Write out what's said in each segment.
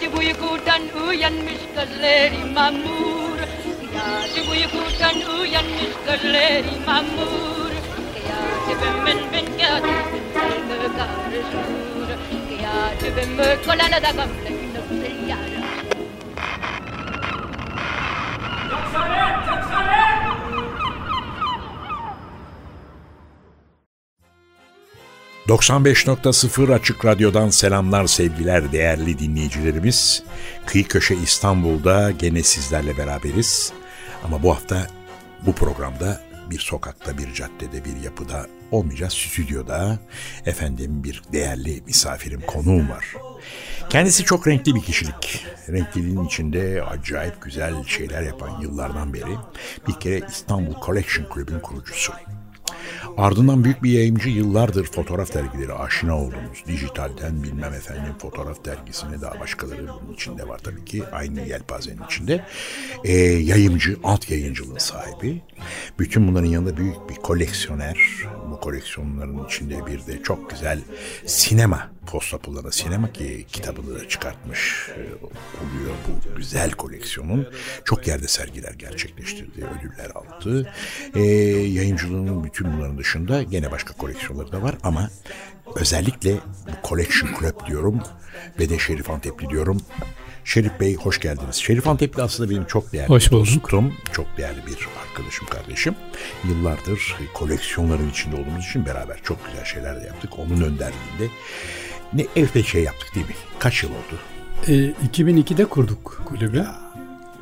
Gece uykudan uyanmış gözleri mamur Gece uykudan uyanmış gözleri mamur ben kolana da gamle 95.0 Açık Radyo'dan selamlar sevgiler değerli dinleyicilerimiz. Kıyı Köşe İstanbul'da gene sizlerle beraberiz. Ama bu hafta bu programda bir sokakta, bir caddede, bir yapıda olmayacağız. Stüdyoda efendim bir değerli misafirim, konuğum var. Kendisi çok renkli bir kişilik. Renkliliğin içinde acayip güzel şeyler yapan yıllardan beri bir kere İstanbul Collection Club'ün kurucusu. Ardından büyük bir yayıncı yıllardır fotoğraf dergileri aşina olduğumuz dijitalden bilmem efendim fotoğraf dergisine daha başkaları bunun içinde var tabii ki aynı yelpazenin içinde. E, yayıncı, alt yayıncılığın sahibi. Bütün bunların yanında büyük bir koleksiyoner. Bu koleksiyonların içinde bir de çok güzel sinema posta pulları sinema ki kitabını da çıkartmış e, oluyor bu güzel koleksiyonun. Çok yerde sergiler gerçekleştirdi, ödüller aldı. E, yayıncılığının bütün bunların dışında gene başka koleksiyonları da var ama özellikle bu Collection Club diyorum ve de Şerif Antepli diyorum. Şerif Bey hoş geldiniz. Şerif Antepli aslında benim çok değerli hoş bulduk. dostum. Çok değerli bir arkadaşım, kardeşim. Yıllardır koleksiyonların içinde olduğumuz için beraber çok güzel şeyler de yaptık. Onun önderliğinde ne epey şey yaptık değil mi? Kaç yıl oldu? E, 2002'de kurduk kulübü. Ya.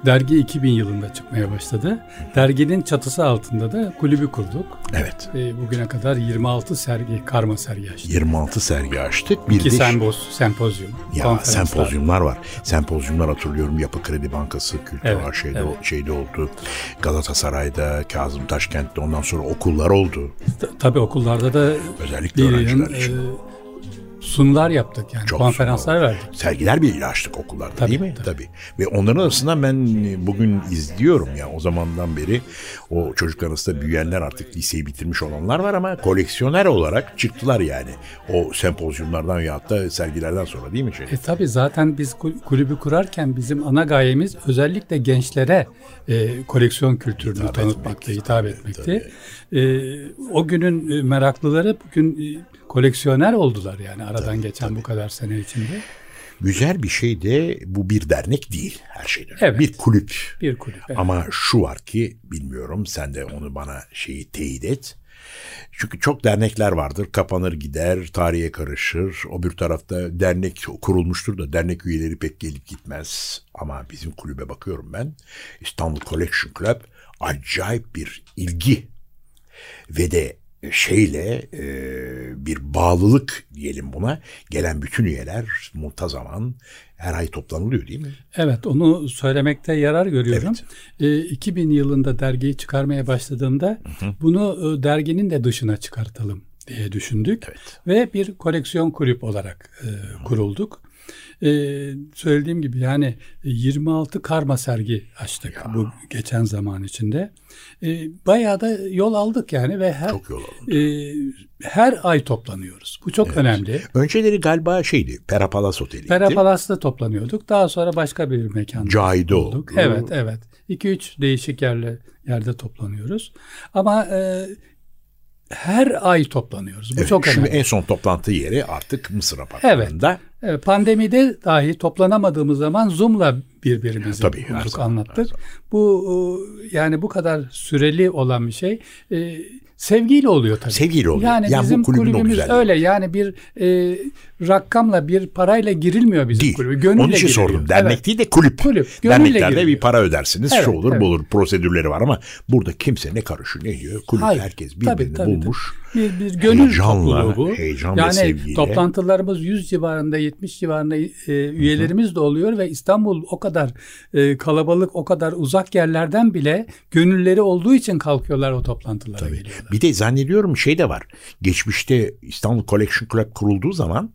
Dergi 2000 yılında çıkmaya başladı. Derginin çatısı altında da kulübü kurduk. Evet. E, bugüne kadar 26 sergi, karma sergi açtık. 26 sergi açtık. Bir İki de sempoz, sempozyum. Ya sempozyumlar var. Sempozyumlar hatırlıyorum. Yapı Kredi Bankası, Kültür evet, şeyde, evet. şeyde oldu. Galatasaray'da, Kazım Taşkent'te ondan sonra okullar oldu. T- tabii okullarda da özellikle öğrenciler için. E, sunular yaptık yani Çok konferanslar sunum. verdik. Sergiler bile açtık okullarda tabii, değil mi? Tabii. tabii. Ve onların arasından ben bugün izliyorum ya o zamandan beri o çocuklar arasında büyüyenler artık liseyi bitirmiş olanlar var ama koleksiyoner olarak çıktılar yani. O sempozyumlardan ya da sergilerden sonra değil mi şey? E tabii zaten biz kulübü kurarken bizim ana gayemiz özellikle gençlere e, koleksiyon kültürünü hitap tanıtmaktı, hitap etmekti. E, o günün e, meraklıları bugün e, koleksiyoner oldular yani aradan tabii, geçen tabii. bu kadar sene içinde. Güzel bir şey de bu bir dernek değil her şeyden. Evet. Bir kulüp. Bir kulüp. Evet. Ama şu var ki bilmiyorum sen de onu bana şeyi teyit et. Çünkü çok dernekler vardır. Kapanır gider, tarihe karışır. O bir tarafta dernek kurulmuştur da dernek üyeleri pek gelip gitmez. Ama bizim kulübe bakıyorum ben. İstanbul Collection Club acayip bir ilgi ve de şeyle e, bir bağlılık diyelim buna gelen bütün üyeler muntazaman her ay toplanılıyor değil mi? Evet onu söylemekte yarar görüyorum. Evet. E, 2000 yılında dergiyi çıkarmaya başladığımda hı hı. bunu e, derginin de dışına çıkartalım diye düşündük. Evet. Ve bir koleksiyon kulüp olarak e, kurulduk. Ee, söylediğim gibi yani 26 karma sergi açtık ya. bu geçen zaman içinde. Ee, bayağı da yol aldık yani ve her çok yol. E, her ay toplanıyoruz. Bu çok evet. önemli. Önceleri galiba şeydi Perapalas Oteli. Perapalas'ta toplanıyorduk. Daha sonra başka bir mekan Cahide olduk. Evet evet. 2-3 değişik yerle yerde toplanıyoruz. Ama e, her ay toplanıyoruz. Bu evet, çok şimdi önemli. en son toplantı yeri artık Mısır Apartmanı'nda. Evet. Evet. Pandemide dahi toplanamadığımız zaman Zoom'la birbirimizi Tabii, anlattık. Zaman. Bu yani bu kadar süreli olan bir şey. E, sevgiyle oluyor tabii. Sevgiyle oluyor. Yani, yani bizim kulübümüz öyle. Yani bir e, rakamla bir parayla girilmiyor bizim değil. kulübü. Gönülle Onun için giriliyor. sordum. Dernek evet. değil de kulüp. Kulüp. Derneklerde giriliyor. bir para ödersiniz. Evet, şu olur evet. bu olur. Prosedürleri var ama burada kimse ne karışıyor ne diyor. Kulüp Hayır. herkes birbirini tabii, tabii, bulmuş. Tabii bir, bir gönül Heyecanla, topluluğu bu. heyecan ve yani sevgiyle. toplantılarımız 100 civarında 70 civarında e, üyelerimiz de oluyor ve İstanbul o kadar e, kalabalık o kadar uzak yerlerden bile gönülleri olduğu için kalkıyorlar o toplantılara geliyorlar. Bir de zannediyorum şey de var. Geçmişte İstanbul Collection Club kurulduğu zaman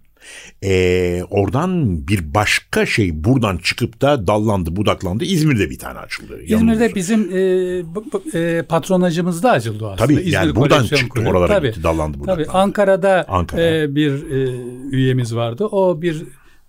eee, oradan bir başka şey buradan çıkıp da dallandı, budaklandı. İzmir'de bir tane açıldı. İzmir'de bizim e, e, patronajımızda açıldı aslında. Tabii, İzmir yani buradan çıktı, Kulübü. oralara Tabii. gitti, dallandı, Tabii budaklandı. Ankara'da Ankara. e, bir e, üyemiz vardı. O bir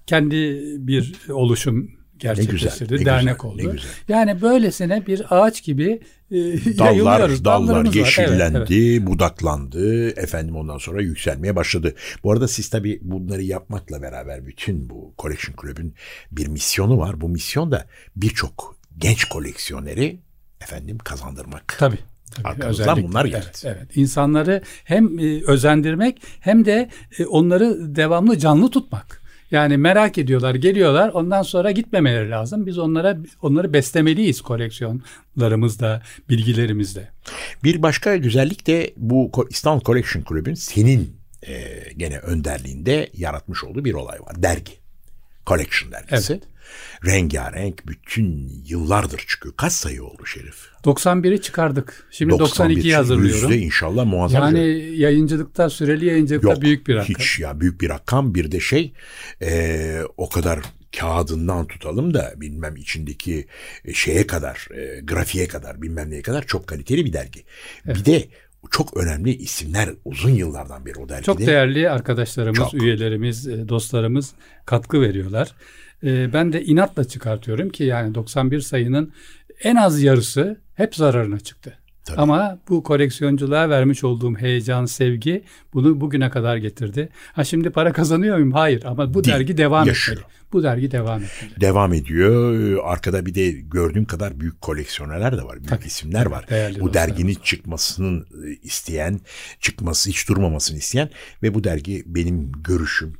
kendi bir oluşum gerçekleştirdi. ne dernek güzel, oldu. ne güzel. Yani böylesine bir ağaç gibi e, Dallar, dallar var. yeşillendi, Evet, evet. budaklandı. Efendim ondan sonra yükselmeye başladı. Bu arada siz tabii bunları yapmakla beraber bütün bu Collection Club'ün bir misyonu var. Bu misyon da birçok genç koleksiyoneri efendim kazandırmak. Tabii. tabii, Arkamızdan özellikle. bunlar geldi. Evet, evet. İnsanları hem e, özendirmek hem de e, onları devamlı canlı tutmak. Yani merak ediyorlar, geliyorlar. Ondan sonra gitmemeleri lazım. Biz onlara onları beslemeliyiz koleksiyonlarımızda, bilgilerimizde. Bir başka güzellik de bu İstanbul Collection Club'ün senin e, gene önderliğinde yaratmış olduğu bir olay var. Dergi. Collection dergisi. Evet. Rengarenk bütün yıllardır çıkıyor. Kaç sayı oldu Şerif? 91'i çıkardık. Şimdi 91 92'yi hazırlıyorum. Yüzde inşallah muazzam. Yani bir- yayıncılıkta, süreli yayıncılıkta Yok büyük bir rakam. hiç ya büyük bir rakam bir de şey e, o kadar kağıdından tutalım da bilmem içindeki e, şeye kadar e, grafiğe kadar bilmem neye kadar çok kaliteli bir dergi. Bir de çok önemli isimler uzun yıllardan beri o dergide. Çok değerli arkadaşlarımız, Çok. üyelerimiz, e, dostlarımız katkı veriyorlar. E, Ben de inatla çıkartıyorum ki yani 91 sayının en az yarısı hep zararına çıktı. Tabii. Ama bu koleksiyonculuğa vermiş olduğum heyecan, sevgi bunu bugüne kadar getirdi. Ha şimdi para kazanıyor muyum? Hayır ama bu Değil, dergi devam yaşıyor. etmeli. Bu dergi devam etmeli. devam ediyor. Arkada bir de gördüğüm kadar büyük koleksiyonerler de var. Büyük Tabii, isimler var. değerli Bu dostlarımız derginin çıkmasının e, isteyen, çıkması hiç durmamasını isteyen ve bu dergi benim görüşüm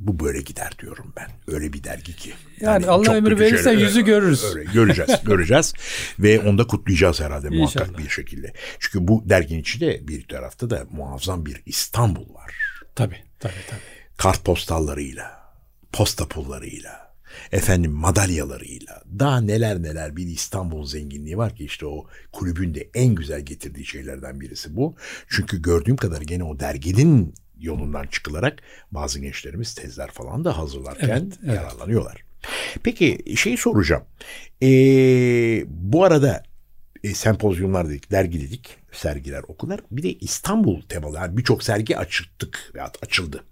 bu böyle gider diyorum ben. Öyle bir dergi ki. Yani Allah çok ömür verirse şeyler- yüzü görürüz. Öyle, göreceğiz, göreceğiz. Ve onu da kutlayacağız herhalde muhakkak İnşallah. bir şekilde. Çünkü bu derginin içinde bir tarafta da muazzam bir İstanbul var Tabii, tabii, tabii. kartpostallarıyla, posta pullarıyla, efendim madalyalarıyla, daha neler neler bir İstanbul zenginliği var ki işte o kulübün de en güzel getirdiği şeylerden birisi bu. Çünkü gördüğüm kadar gene o derginin yolundan çıkılarak bazı gençlerimiz tezler falan da hazırlarken Evet, evet. yararlanıyorlar. Peki şey soracağım. Ee, bu arada e, sempozyumlar dedik, dergi dedik, sergiler, okullar. Bir de İstanbul temalı. Yani birçok sergi açıldık veya açıldı.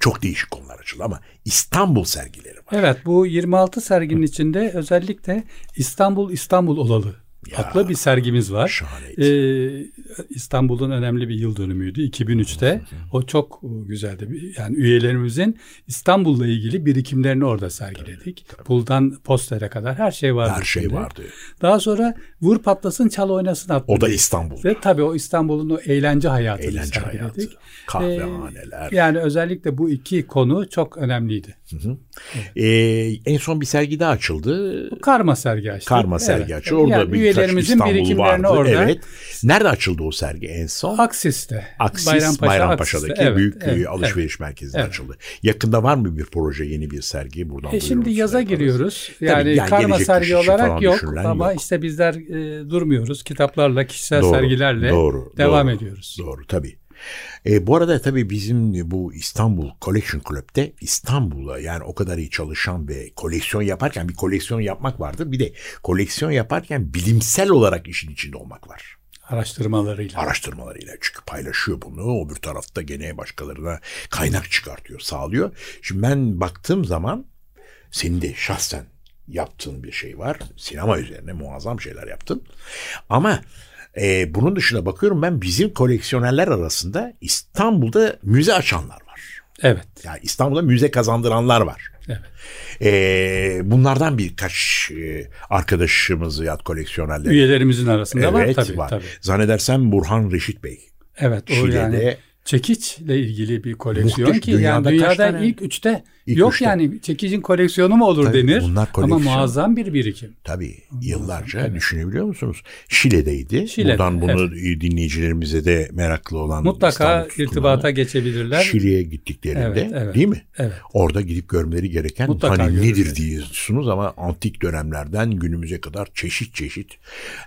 Çok değişik konular açıldı ama İstanbul sergileri var. Evet bu 26 serginin içinde özellikle İstanbul İstanbul olalı Ya, adlı bir sergimiz var. şahaneydi. Ee, İstanbul'un önemli bir yıl dönümüydü 2003'te. O çok güzeldi. Yani üyelerimizin İstanbul'la ilgili birikimlerini orada sergiledik. Puldan postere kadar her şey vardı. Her şey içinde. vardı. Daha sonra Vur Patlasın Çal Oynasın adlı. O da İstanbul. Ve tabii o İstanbul'un o eğlence hayatını Eğlence sergiledik. hayatı, kahvehaneler. Ee, yani özellikle bu iki konu çok önemliydi. Ee, en son bir sergi daha açıldı. Karma sergi açtık. Karma sergi Evet. açıldı. Orada Yani birkaç üyelerimizin birikimlerini vardı. orada. Evet. Nerede açıldı o sergi en son? Aksis'te. Aksis Bayrampaşa, Bayrampaşa'daki Aksis'te. Evet, büyük evet, alışveriş merkezinde Evet. açıldı. Yakında var mı bir proje, yeni bir sergi? Buradan E şimdi yaza yaparız. giriyoruz. Tabii, Yani, yani karma sergi olarak yok ama yok. işte bizler e, durmuyoruz. Kitaplarla, kişisel Doğru, sergilerle doğru, devam doğru, ediyoruz. Doğru tabii. E, bu arada tabii bizim bu İstanbul Collection Club'de İstanbul'a yani o kadar iyi çalışan ve koleksiyon yaparken bir koleksiyon yapmak vardır. Bir de koleksiyon yaparken bilimsel olarak işin içinde olmak var. Araştırmalarıyla. araştırmalarıyla çünkü paylaşıyor bunu. Öbür tarafta gene başkalarına kaynak çıkartıyor, sağlıyor. Şimdi ben baktığım zaman senin de şahsen yaptığın bir şey var. Sinema üzerine muazzam şeyler yaptın. Ama e, bunun dışında bakıyorum ben bizim koleksiyonerler arasında İstanbul'da müze açanlar var. Evet. Yani İstanbul'da müze kazandıranlar var. Evet. E, bunlardan birkaç e, arkadaşımız ya koleksiyonerler. Üyelerimizin arasında var Evet, tabii. var. tabii. Zannedersem Burhan Reşit Bey. Evet o Şile'de yani çekiçle ilgili bir koleksiyon Muhteş- ki yani dünyada kaç dünyada tane? ilk üçte İlk yok üçte. yani çekicin koleksiyonu mu olur Tabii, denir bunlar ama muazzam bir birikim. Tabii yıllarca düşünebiliyor musunuz? Şile'deydi. Şile'de, Buradan bunu dinleyicilerimize de meraklı olan Mutlaka irtibata geçebilirler. Şile'ye gittiklerinde Evet, evet. değil mi? Evet. Orada gidip görmeleri gereken Mutlaka hani görürler. nedir diyorsunuz ama antik dönemlerden günümüze kadar çeşit çeşit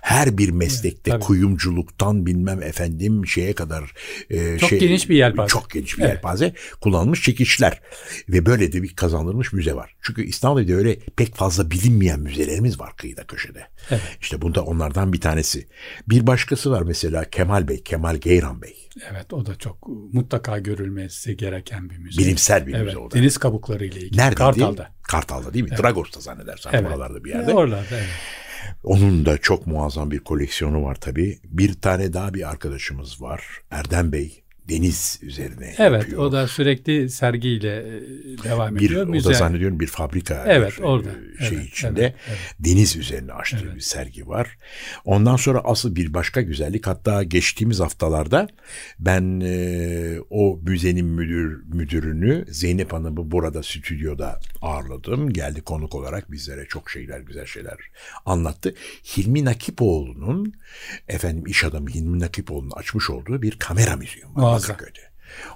her bir meslekte tabii. kuyumculuktan bilmem efendim şeye kadar e, Çok geniş bir yelpaze. Çok geniş bir Evet. yelpaze kullanılmış çekiçler ve böyle de bir kazandırılmış müze var. Çünkü İstanbul'da öyle pek fazla bilinmeyen müzelerimiz var kıyıda köşede. İşte bunda onlardan bir tanesi. Bir başkası var mesela Kemal Bey, Kemal Geyran Bey. Evet o da çok mutlaka görülmesi gereken bir müze. Bilimsel bir evet, müze o da. Deniz kabukları ile ilgili. Nerede Kartal'da. Kartal'da değil mi? Dragos'ta zannedersem Evet. oralarda bir E, yerde. Oralarda evet. Onun da çok muazzam bir koleksiyonu var tabii. Bir tane daha bir arkadaşımız var. Erdem Bey. Deniz üzerine Evet yapıyor. o da sürekli sergiyle e, devam bir, ediyor. o Müze. da zannediyorum bir fabrika Evet, bir, orada. e, şey Evet, içinde evet, evet. deniz üzerine açtığı bir sergi var. Ondan sonra asıl bir başka güzellik hatta geçtiğimiz haftalarda ben e, o müzenin müdür müdürünü Zeynep Hanım'ı burada stüdyoda ağırladım. Geldi konuk olarak bizlere çok şeyler güzel şeyler anlattı. Hilmi Nakipoğlu'nun efendim iş adamı Hilmi Nakipoğlu'nun açmış olduğu bir kamera müziği var Muazzam. Bakırköy'de.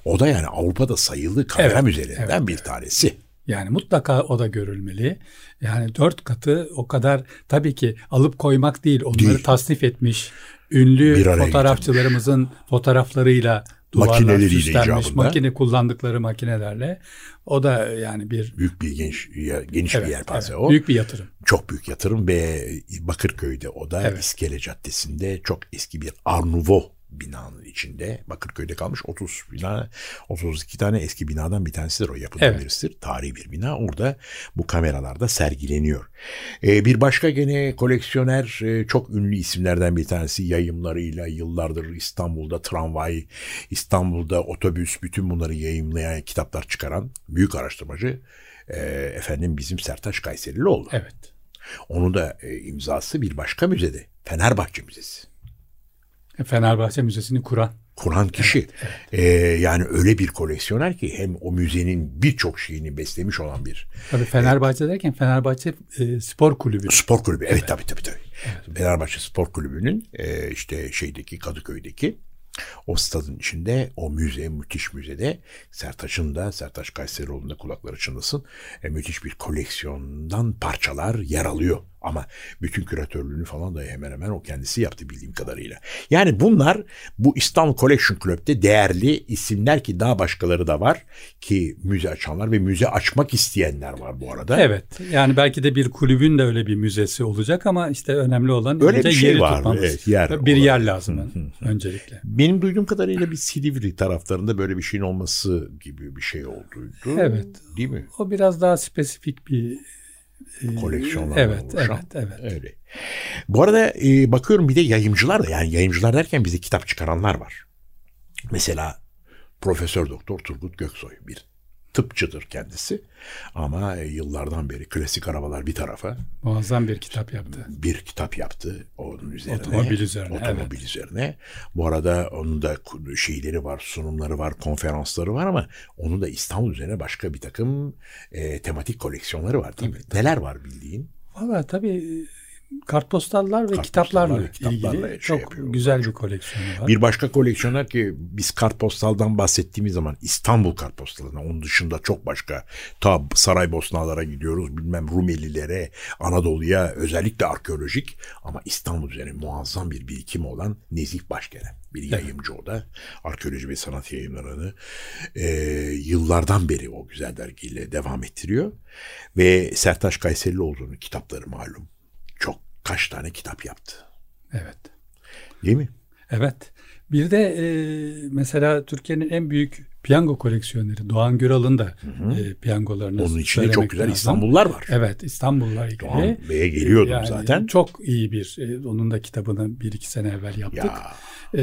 O da yani Avrupa'da sayılı kamera Evet, müzelerinden bir tanesi. Yani mutlaka o da görülmeli. Yani dört katı o kadar tabii ki alıp koymak değil. Onları Değil. tasnif etmiş. Ünlü fotoğrafçılarımızın fotoğraflarıyla duvarlar süslenmiş. icabında. Makine kullandıkları makinelerle. O da yani bir Büyük bir geniş, geniş evet, bir yelpaze evet, o. büyük bir yatırım. Çok büyük yatırım ve Bakırköy'de o da Evet. İskele Caddesi'nde çok eski bir Art Nouveau binanın içinde Bakırköy'de kalmış 30 bina 32 tane eski binadan bir tanesidir o yapıdan Evet. birisidir. Tarihi bir bina. Orada bu kameralarda sergileniyor. Ee, bir başka gene koleksiyoner e, çok ünlü isimlerden bir tanesi yayımlarıyla yıllardır İstanbul'da tramvay, İstanbul'da otobüs bütün bunları yayımlayan kitaplar çıkaran büyük araştırmacı e, efendim bizim Sertaç Kayserilioğlu. Evet. Onun da e, imzası bir başka müzede. Fenerbahçe Müzesi. Fenerbahçe Müzesi'ni kuran. Kuran kişi. E, yani öyle bir koleksiyoner ki hem o müzenin birçok şeyini beslemiş olan bir Tabii Fenerbahçe derken Fenerbahçe e, Spor Kulübü. spor kulübü. Evet, tabii tabii tabii. Fenerbahçe Spor Kulübü'nün e, işte şeydeki Kadıköy'deki o stadın içinde o müze, müthiş müzede Sertaç'ın da Sertaç Kayserioğlu'nun da kulakları çınlasın. E, müthiş bir koleksiyondan parçalar yer alıyor. Ama bütün küratörlüğünü falan da hemen hemen o kendisi yaptı bildiğim kadarıyla. Yani bunlar bu İstanbul Collection Club'de değerli isimler ki daha başkaları da var ki müze açanlar ve müze açmak isteyenler var bu arada. Evet. Yani belki de bir kulübün de öyle bir müzesi olacak ama işte önemli olan Öyle önce bir şey yeri var, tutmamız. evet, yer bir olarak. yer lazım öncelikle. Benim duyduğum kadarıyla bir Silivri taraflarında böyle bir şeyin olması gibi bir şey olduydu. Evet. Değil mi? O biraz daha spesifik bir e, Koleksiyonlardan Evet, oluşan. evet, evet. Öyle. Bu arada e, bakıyorum bir de yayımcılar da yani yayımcılar derken bize kitap çıkaranlar var. Mesela Profesör Doktor Turgut Göksoy bir tıpçıdır kendisi. Ama e, yıllardan beri klasik arabalar bir tarafa Muazzam bir kitap yaptı. bir kitap yaptı onun üzerine. Otomobil üzerine, Otomobil üzerine. Bu arada onun da şeyleri var, sunumları var, konferansları var ama onun da İstanbul üzerine başka bir takım e, tematik koleksiyonları var değil mi? Neler var bildiğin? Valla tabii kartpostallar ve Kartpostallar kitaplarla, ve kitaplarla ilgili şey çok yapıyor. güzel bir koleksiyonu var. Bir başka koleksiyoner ki biz kartpostaldan bahsettiğimiz zaman İstanbul kartpostalına onun dışında çok başka ta Saraybosnalara gidiyoruz bilmem Rumelilere Anadolu'ya özellikle arkeolojik ama İstanbul üzerine muazzam bir birikimi olan Nezih Başgelen bir yayımcı o da arkeoloji ve sanat yayınlarını e, yıllardan beri o güzel dergiyle devam ettiriyor ve Sertaç Kayserili olduğunu kitapları malum kaç tane kitap yaptı Evet. değil mi? Evet. Bir de e, mesela Türkiye'nin en büyük piyango koleksiyoneri Doğan Güral'ın da e, piyangolarını Onun içinde çok güzel lazım. İstanbullular var. Evet İstanbul'la ilgili. Doğan Bey'e geliyordum Yani zaten. Çok iyi bir, e, onun da kitabını bir iki sene evvel yaptık. Ya E,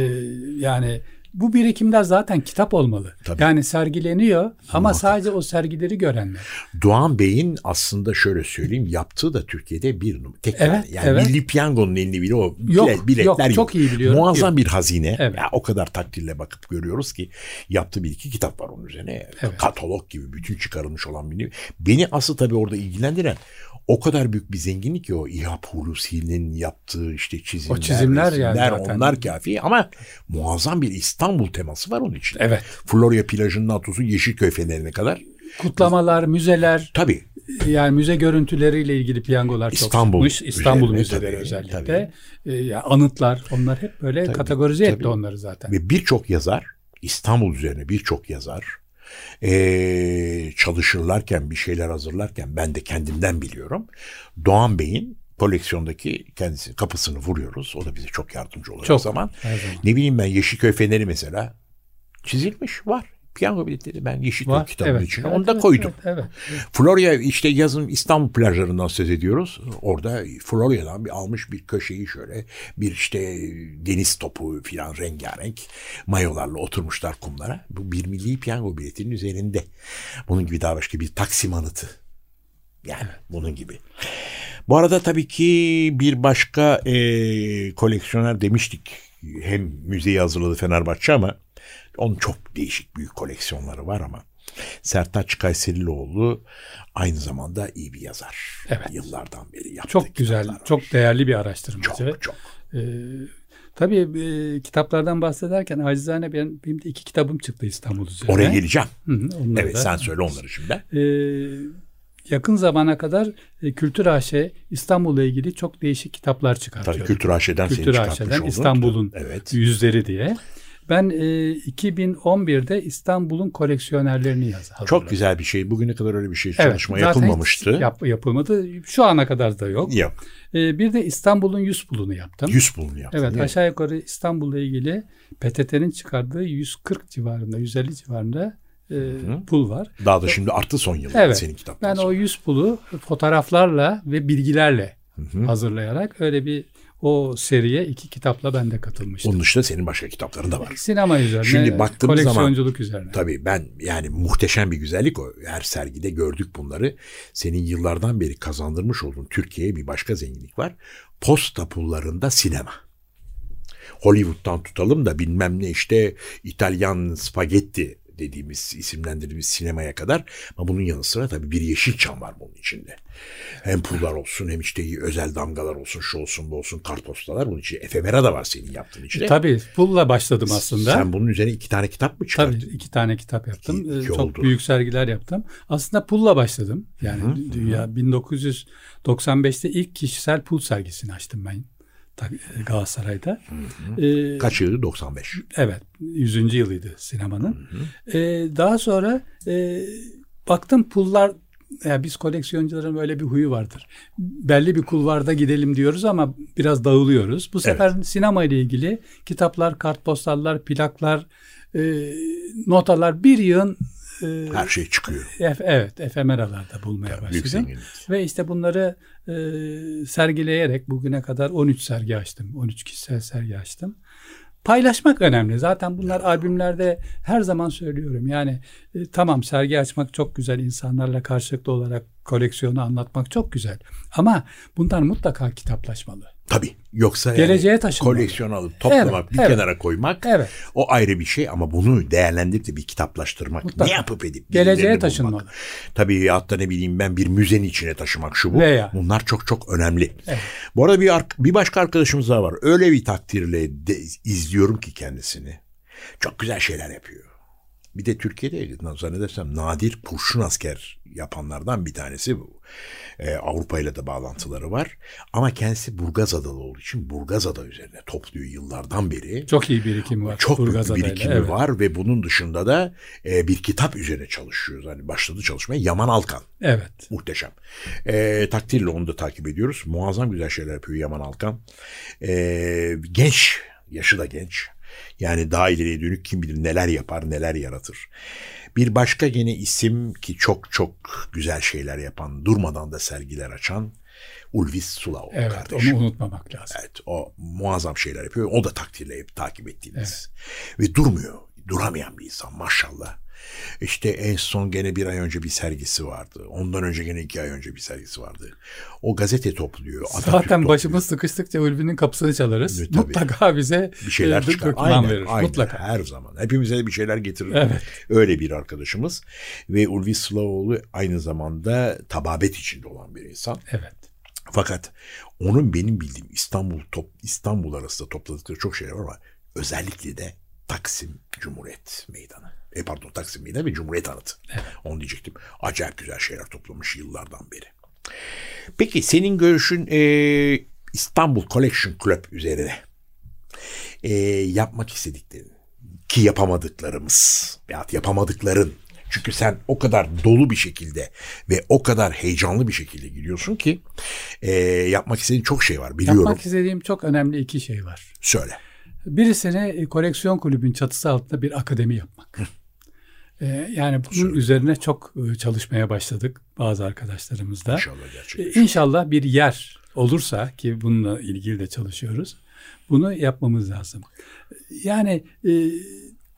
yani Bu birikimler zaten kitap olmalı. Tabii. Yani sergileniyor ama sadece o sergileri görenler. Doğan Bey'in aslında şöyle söyleyeyim yaptığı da Türkiye'de bir numara. Tek Evet, yani. evet. Milli Piyango'nun elini bile o Yok, bile- biletler yok, yok. çok iyi biliyorum. Muazzam Yok. bir hazine. Evet. Ya, o kadar takdirle bakıp görüyoruz ki yaptığı bir iki kitap var onun üzerine. Evet. Katalog gibi bütün çıkarılmış olan bir Beni asıl tabii orada ilgilendiren o kadar büyük bir zenginlik ki o İhab Hulusi'nin yaptığı işte çizimler, O çizimler yani resimler, zaten. onlar kafi ama muazzam bir İstanbul teması var onun için. Evet. Florya plajından tutun Yeşilköy fenerine kadar. Kutlamalar, müzeler, Tabii yani müze görüntüleriyle ilgili piyangolar çok İstanbul çıkmış. İstanbul üzerine müzeleri tabii, özellikle. tabii. Ee, ya anıtlar onlar hep böyle Tabii, kategorize etti tabii. onları zaten. Ve birçok yazar, İstanbul üzerine birçok yazar eee, çalışırlarken, bir şeyler hazırlarken ben de kendimden biliyorum. Doğan Bey'in koleksiyondaki kendisi kapısını vuruyoruz. O da bize çok yardımcı oluyor Çok, o zaman. zaman. Ne bileyim ben Yeşilköy Feneri mesela çizilmiş var. Piyango biletleri ben Yeşilköy Var. kitabının Evet, içine evet, onu da evet, koydum. Evet, evet. Florya işte yazın İstanbul plajlarından söz ediyoruz. Orada Florya'dan bir almış bir köşeyi şöyle bir işte deniz topu filan rengarenk mayolarla oturmuşlar kumlara. Bu bir milli piyango biletinin üzerinde. Bunun gibi daha başka bir Taksim anıtı. Yani bunun gibi. Bu arada tabii ki bir başka e, koleksiyoner demiştik. Hem müzeyi hazırladı Fenerbahçe ama onun çok değişik büyük koleksiyonları var ama Sertaç Kayserilioğlu aynı zamanda iyi bir yazar. Evet. Yıllardan beri yaptığı Çok güzel, var. çok değerli bir araştırmacı. çok çok. Ee, tabii e, kitaplardan bahsederken acizane benim, benim de iki kitabım çıktı İstanbul üzerine. Oraya geleceğim. Hı hı, Evet da. sen söyle onları şimdi. Ee, yakın zamana kadar e, Kültür AŞ İstanbul'la ilgili çok değişik kitaplar çıkartıyor. Tabii Kültür AŞ'den seni Kültür çıkartmış AŞ'den. İstanbul'un Evet. yüzleri diye. Ben e, 2011'de İstanbul'un koleksiyonerlerini yazdım. Çok güzel bir şey. Bugüne kadar öyle bir şey Evet, çalışma yapılmamıştı. Yap, yapılmadı. Şu ana kadar da yok. Yok. E, bir de İstanbul'un yüz pulunu yaptım. 100 bulunu yaptın. Evet mi? aşağı yukarı İstanbul'la ilgili PTT'nin çıkardığı 140 civarında, 150 civarında e, pul var. Daha da şimdi arttı son yıllarda Evet. senin kitaptan Ben sonra. o 100 pulu fotoğraflarla ve bilgilerle hazırlayarak öyle bir o seriye iki kitapla ben de katılmıştım. Onun dışında senin başka kitapların da var. Sinema üzerine, Şimdi baktığımız zaman- koleksiyonculuk üzerine. Tabii ben yani muhteşem bir güzellik o. Her sergide gördük bunları. Senin yıllardan beri kazandırmış olduğun Türkiye'ye bir başka zenginlik var. Posta pullarında sinema. Hollywood'dan tutalım da bilmem ne işte İtalyan spagetti dediğimiz isimlendirdiğimiz sinemaya kadar ama bunun yanı sıra tabii bir Yeşilçam var bunun içinde. Hem pullar olsun hem işte özel damgalar olsun şu olsun bu olsun kartpostalar bunun için efemera da var senin yaptığın içinde. Tabii pulla başladım aslında. Sen bunun üzerine iki tane kitap mı çıkarttın? Tabii iki tane kitap yaptım. İki- Ee, iki Çok oldu. büyük sergiler yaptım. Aslında pulla başladım. Yani dünya 1995'te ilk kişisel pul sergisini açtım ben Ta- Galatasaray'da. Ee, Kaç yılı? 95. Evet, 100. yılıydı sinemanın. Ee, daha sonra e, baktım pullar ya biz koleksiyoncuların böyle bir huyu vardır. Belli bir kulvarda gidelim diyoruz ama biraz dağılıyoruz. Bu sefer sinema ile ilgili kitaplar, kartpostallar, plaklar, e, notalar bir yığın e, Her şey çıkıyor. Ef- evet efemeralarda bulmaya Büyük başladım. Ve işte bunları e, sergileyerek bugüne kadar 13 sergi açtım. 13 kişisel sergi açtım. Paylaşmak önemli. Zaten bunlar albümlerde her zaman söylüyorum. Yani e, tamam sergi açmak çok güzel. insanlarla karşılıklı olarak koleksiyonu anlatmak çok güzel. Ama bunlar mutlaka kitaplaşmalı. Tabii. Yoksa Geleceğe yani koleksiyon alıp toplamak, Evet, bir evet. kenara koymak Evet. o ayrı bir şey ama bunu değerlendirip de bir kitaplaştırmak, Mutlaka. ne yapıp edip Geleceğe taşınmalı. Tabii hatta ne bileyim ben bir müzenin içine taşımak şu bu. Veya. Bunlar çok çok önemli. Bu arada bir, bir başka arkadaşımız daha var. Öyle bir takdirle de, izliyorum ki kendisini. Çok güzel şeyler yapıyor. Bir de Türkiye'de zannedersem nadir kurşun asker yapanlardan bir tanesi bu. Ee, Avrupa ile de bağlantıları var. Ama kendisi Burgazadalı olduğu için Burgazada üzerine topluyor yıllardan beri. Çok iyi birikimi var. Çok büyük bir Burgazada'yla. birikimi Evet. var ve bunun dışında da e, bir kitap üzerine çalışıyoruz. Hani başladı çalışmaya Yaman Alkan. Evet. Muhteşem. E, takdirle onu da takip ediyoruz. Muazzam güzel şeyler yapıyor Yaman Alkan. E, genç, yaşı da genç. Yani daha ileriye dönük kim bilir neler yapar, neler yaratır. Bir başka gene isim ki çok çok güzel şeyler yapan, durmadan da sergiler açan Ulvis Sulaoğlu Evet kardeşim. onu unutmamak lazım. Evet o muazzam şeyler yapıyor. O da takdirle takip ettiğimiz. Ve durmuyor. Duramayan bir insan maşallah. İşte en son gene bir ay önce bir sergisi vardı. Ondan önce gene iki ay önce bir sergisi vardı. O gazete topluyor. Zaten topluyor. başımız sıkıştıkça Ulvi'nin kapısını çalarız. Tabii. Mutlaka bize bir şeyler e, çıkar. Aynen, verir. aynen. Mutlaka. Her zaman. Hepimize de bir şeyler getirir. Evet. Öyle bir arkadaşımız. Ve Ulvi Sılavoğlu aynı zamanda tababet içinde olan bir insan. Evet. Fakat onun benim bildiğim İstanbul top, İstanbul arasında topladıkları çok şeyler var ama özellikle de Taksim Cumhuriyet Meydanı. E pardon Taksim Meydanı ve Cumhuriyet Anıtı. Onu diyecektim. Acayip güzel şeyler toplamış yıllardan beri. Peki senin görüşün e, İstanbul Collection Club üzerine e, yapmak istediklerin ki yapamadıklarımız veya yapamadıkların çünkü sen o kadar dolu bir şekilde ve o kadar heyecanlı bir şekilde gidiyorsun ki e, yapmak istediğin çok şey var biliyorum. Yapmak istediğim çok önemli iki şey var. Söyle. Birisine e, koleksiyon kulübün çatısı altında bir akademi yapmak. Ee, yani bunun üzerine çok e, çalışmaya başladık bazı arkadaşlarımızla. İnşallah gerçekleşir. İnşallah bir yer olursa ki bununla ilgili de çalışıyoruz. Bunu yapmamız lazım. Yani e,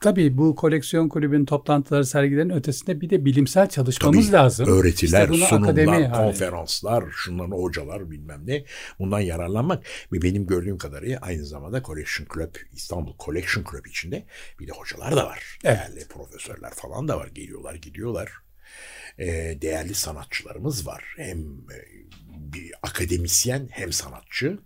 tabii bu koleksiyon kulübün toplantıları, sergilerin ötesinde bir de bilimsel çalışmamız Tabii, lazım. Öğretiler, İşte sunumlar, akademi konferanslar, şunların hocalar bilmem ne. Bundan yararlanmak ve benim gördüğüm kadarıyla aynı zamanda Collection Club, İstanbul Collection Club içinde bir de hocalar da var. Evet. Değerli profesörler falan da var. Geliyorlar, gidiyorlar. Ee, değerli sanatçılarımız var. Hem e, bir akademisyen hem sanatçı.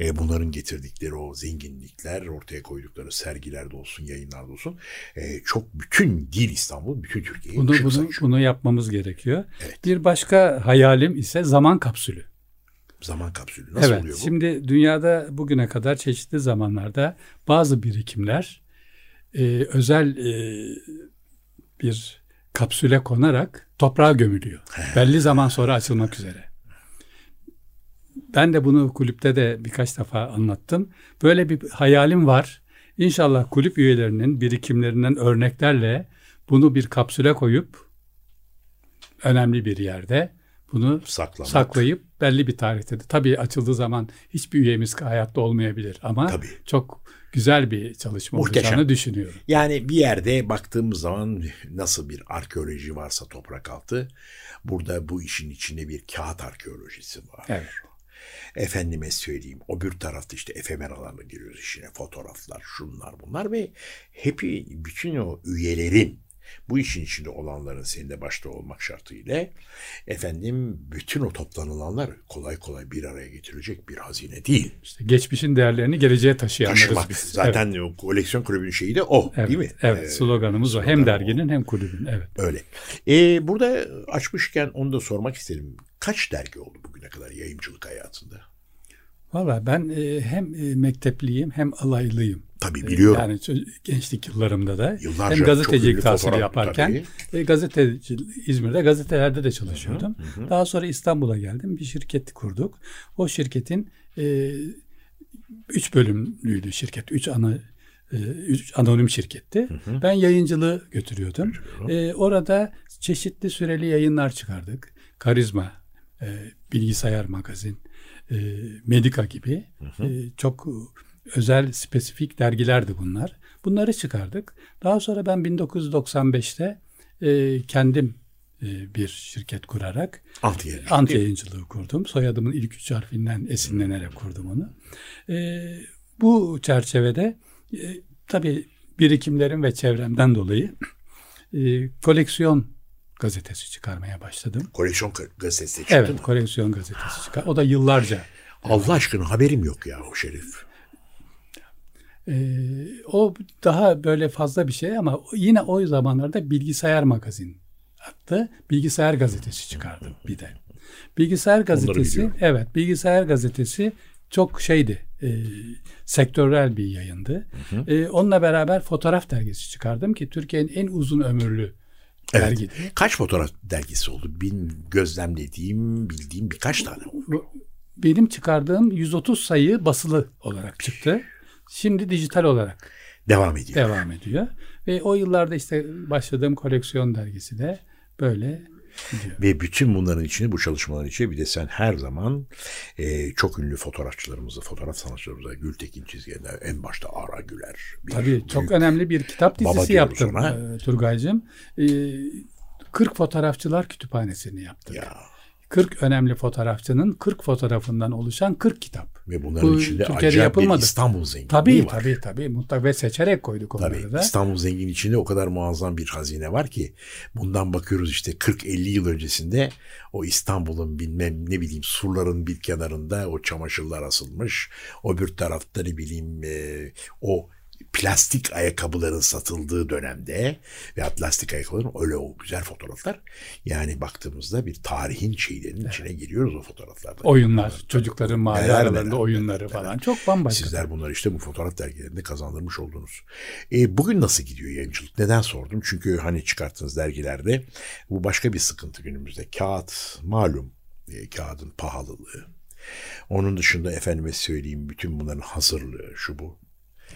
Ee, bunların getirdikleri o zenginlikler, ortaya koydukları sergilerde olsun, yayınlarda olsun. e, çok bütün değil İstanbul, bütün Türkiye'yi Bunu, bunu, saçıyor. bunu yapmamız gerekiyor. Evet. Bir başka hayalim ise zaman kapsülü. Zaman kapsülü nasıl evet, oluyor bu? şimdi dünyada bugüne kadar çeşitli zamanlarda bazı birikimler e, özel e, bir kapsüle konarak toprağa gömülüyor. Belli zaman sonra açılmak üzere. Ben de bunu kulüpte de birkaç defa anlattım. Böyle bir hayalim var. İnşallah kulüp üyelerinin birikimlerinden örneklerle bunu bir kapsüle koyup önemli bir yerde bunu Saklamak. saklayıp belli bir tarihte de tabii açıldığı zaman hiçbir üyemiz hayatta olmayabilir ama Tabii. çok güzel bir çalışma Muhteşem. olacağını düşünüyorum. Yani bir yerde baktığımız zaman nasıl bir arkeoloji varsa toprak altı, burada bu işin içinde bir kağıt arkeolojisi var. Evet. Efendime söyleyeyim öbür tarafta işte efemeralarla giriyoruz işine fotoğraflar şunlar bunlar ve hepi bütün o üyelerin bu işin içinde olanların senin de başta olmak şartıyla efendim bütün o toplanılanlar kolay kolay bir araya getirilecek bir hazine değil. İşte geçmişin değerlerini geleceğe taşıyanlarız Taşımak. biz. Zaten o koleksiyon kulübünün şeyi de o evet. değil mi? Evet, Ee, sloganımız o. slogan Hem derginin hem kulübün. Evet. Öyle. Ee, burada açmışken onu da sormak isterim. Kaç dergi oldu bugüne kadar yayıncılık hayatında? Valla ben e, hem e, mektepliyim hem alaylıyım. Tabii E, biliyorum. Yani gençlik yıllarımda da Yıllarca hem gazetecilik tahsili yaparken e, gazeteci İzmir'de gazetelerde de çalışıyordum. Daha sonra İstanbul'a geldim. Bir şirket kurduk. O şirketin e, üç bölümlüydü şirket. Üç ana e, üç anonim şirketti. Ben yayıncılığı götürüyordum. E, orada çeşitli süreli yayınlar çıkardık. Karizma, e, bilgisayar magazin, e, Medika gibi e, çok özel spesifik dergilerdi bunlar. Bunları çıkardık. Daha sonra ben 1995'te e, kendim e, bir şirket kurarak Ant yayıncılık. ant yayıncılığı kurdum. Soyadımın ilk üç harfinden esinlenerek kurdum onu. E, bu çerçevede e, tabii birikimlerim ve çevremden dolayı e, koleksiyon gazetesi çıkarmaya başladım. Koleksiyon gazetesi çıktı Evet, mı? koleksiyon gazetesi çıkar. O da yıllarca. Allah aşkına haberim yok ya o şerif. Ee, o daha böyle fazla bir şey ama yine o zamanlarda bilgisayar magazin adlı bilgisayar gazetesi çıkardım bir de. Bilgisayar gazetesi, evet bilgisayar gazetesi çok şeydi, e, sektörel bir yayındı. E, onunla beraber fotoğraf dergisi çıkardım ki Türkiye'nin en uzun ömürlü Evet. dergiydi. Kaç fotoğraf dergisi oldu? Benim gözlemlediğim, bildiğim birkaç tane oldu. Benim çıkardığım 130 sayı basılı olarak çıktı. Şimdi dijital olarak Devam ediyor. devam ediyor. Ve o yıllarda işte başladığım koleksiyon dergisi de böyle Ve bütün bunların içinde bu çalışmaların içinde bir de sen her zaman e, çok ünlü fotoğrafçılarımızı, fotoğraf sanatçılarımızı Gültekin Çizgen'den en başta Ara Güler. Bir Tabii çok önemli bir kitap dizisi yaptım ona. Turgay'cığım. E, 40 fotoğrafçılar kütüphanesini yaptık. Ya. 40 önemli fotoğrafçının 40 fotoğrafından oluşan 40 kitap. Ve bunların Bu, içinde Türkiye'de acayip yapılmadı. bir İstanbul zenginliği tabii, var. Tabii tabii mutlaka ve seçerek koyduk onları tabii, da. İstanbul zengin içinde o kadar muazzam bir hazine var ki bundan bakıyoruz işte 40-50 yıl öncesinde o İstanbul'un bilmem ne bileyim surların bir kenarında o çamaşırlar asılmış. O bir tarafta ne bileyim e, o plastik ayakkabıların satıldığı dönemde veya plastik ayakkabıların öyle o güzel fotoğraflar. Yani baktığımızda bir tarihin şeylerinin evet. içine giriyoruz o fotoğraflarda. Oyunlar, yani, çocukların mahalle aralarında oyunları neler, falan. Çok bambaşka. Sizler bunları işte bu fotoğraf dergilerinde kazandırmış oldunuz. E, bugün nasıl gidiyor yayıncılık? Neden sordum? Çünkü hani çıkarttığınız dergilerde bu başka bir sıkıntı günümüzde. Kağıt malum e, kağıdın pahalılığı. Onun dışında efendime söyleyeyim bütün bunların hazırlığı şu bu.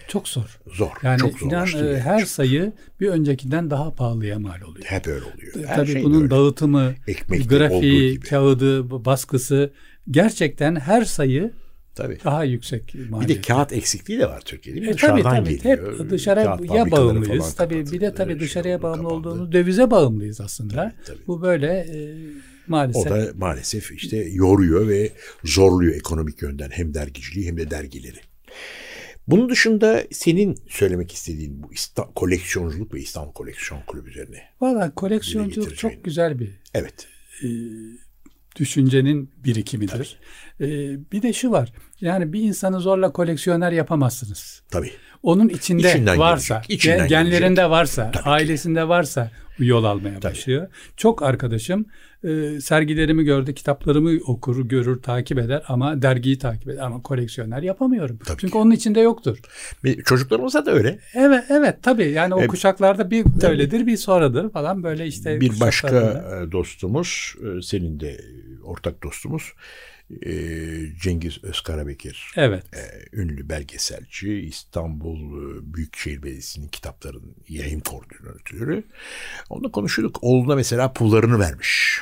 Çok zor. Zor. Yani çok inan e, her sayı bir öncekinden daha pahalıya mal oluyor. Hep öyle oluyor. Her Tabii şey bunun öyle. dağıtımı, Ekmekte grafiği, kağıdı, baskısı gerçekten her sayı Tabii. Daha yüksek maliyet. Bir de kağıt eksikliği de var Türkiye'de. E, tabii tabii. Geliyor. Hep dışarıya bağımlıyız. Tabii bir de tabii şey dışarıya şey bağımlı kapandı. olduğumuz dövize bağımlıyız aslında. Tabii, tabii. Bu böyle e, maalesef. O da maalesef işte yoruyor ve zorluyor ekonomik yönden hem dergiciliği hem de dergileri. Bunun dışında senin söylemek istediğin bu İsta, koleksiyonculuk ve İstanbul Koleksiyon Kulübü üzerine. Valla koleksiyonculuk çok güzel bir evet. E, düşüncenin birikimidir. E, bir de şu var. Yani bir insanı zorla koleksiyoner yapamazsınız. Tabii. Onun içinde İçinden varsa, gelecek, içinden genlerinde gelecek. varsa, Tabii ailesinde ki. varsa yol almaya Tabii. başlıyor. Çok arkadaşım e, sergilerimi gördü, kitaplarımı okur, görür, takip eder ama dergiyi takip eder ama koleksiyoner yapamıyorum. Tabii Çünkü ki. onun içinde yoktur. Bir, çocuklarımızda da öyle. Evet, evet tabii. Yani o e, kuşaklarda bir tabii. öyledir, bir sonradır falan böyle işte. Bir başka e, dostumuz, e, senin de ortak dostumuz e, Cengiz Özkarabekir. Evet. E, ünlü belgeselci, İstanbul e, Büyükşehir Belediyesi'nin kitapların yayın koordinatörü. Onunla konuşuyorduk. Oğluna mesela pullarını vermiş.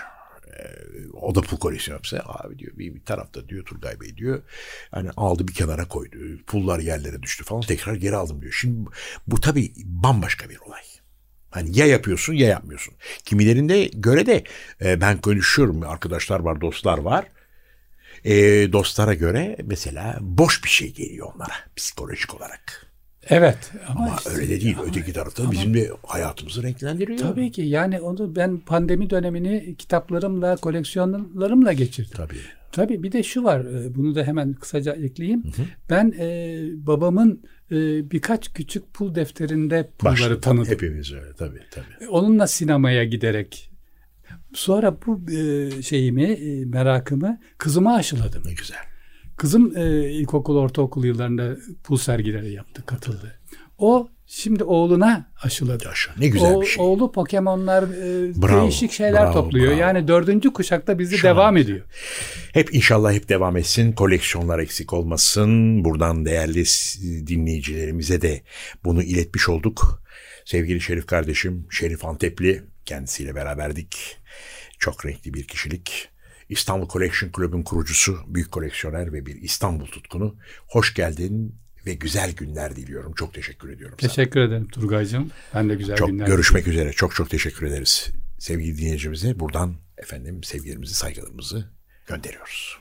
O da pul koleksiyonu yapsa abi diyor bir, bir tarafta diyor Turgay Bey diyor hani aldı bir kenara koydu pullar yerlere düştü falan tekrar geri aldım diyor. Şimdi bu tabii bambaşka bir olay. Hani ya yapıyorsun ya yapmıyorsun. Kimilerinde göre de e, ben konuşuyorum arkadaşlar var dostlar var e, dostlara göre mesela boş bir şey geliyor onlara psikolojik olarak. Evet. Ama, ama işte, öyle de değil. Ama, Öteki tarafta ama, bizim de hayatımızı renklendiriyor. Tabii ki. Yani onu ben pandemi dönemini kitaplarımla, koleksiyonlarımla geçirdim. Tabii. Tabii bir de şu var. E, bunu da hemen kısaca ekleyeyim. Hı hı. Ben e, babamın e, birkaç küçük pul defterinde pulları tanıdım. Hepimiz öyle tabii tabii. Onunla sinemaya giderek Sonra bu e, şeyimi, e, merakımı kızıma aşıladım. Ne güzel. Kızım e, ilkokul, ortaokul yıllarında pul sergileri yaptı, katıldı. O şimdi oğluna aşıladı. Yaşa, ne güzel o, bir şey. Oğlu Pokemon'lar e, bravo, değişik şeyler bravo, topluyor. Bravo. Yani dördüncü kuşakta bizi Şahane. devam ediyor. Hep inşallah hep devam etsin. Koleksiyonlar eksik olmasın. Buradan değerli dinleyicilerimize de bunu iletmiş olduk. Sevgili Şerif kardeşim, Şerif Antepli kendisiyle beraberdik. Çok renkli bir kişilik. İstanbul Collection Club'un kurucusu, büyük koleksiyoner ve bir İstanbul tutkunu. Hoş geldin ve güzel günler diliyorum. Çok teşekkür ediyorum Teşekkür sana. ederim Turgay'cığım. Ben de güzel çok, günler Görüşmek diliyorum. üzere. Çok çok teşekkür ederiz. Sevgili dinleyicimize buradan efendim sevgilerimizi, saygılarımızı gönderiyoruz.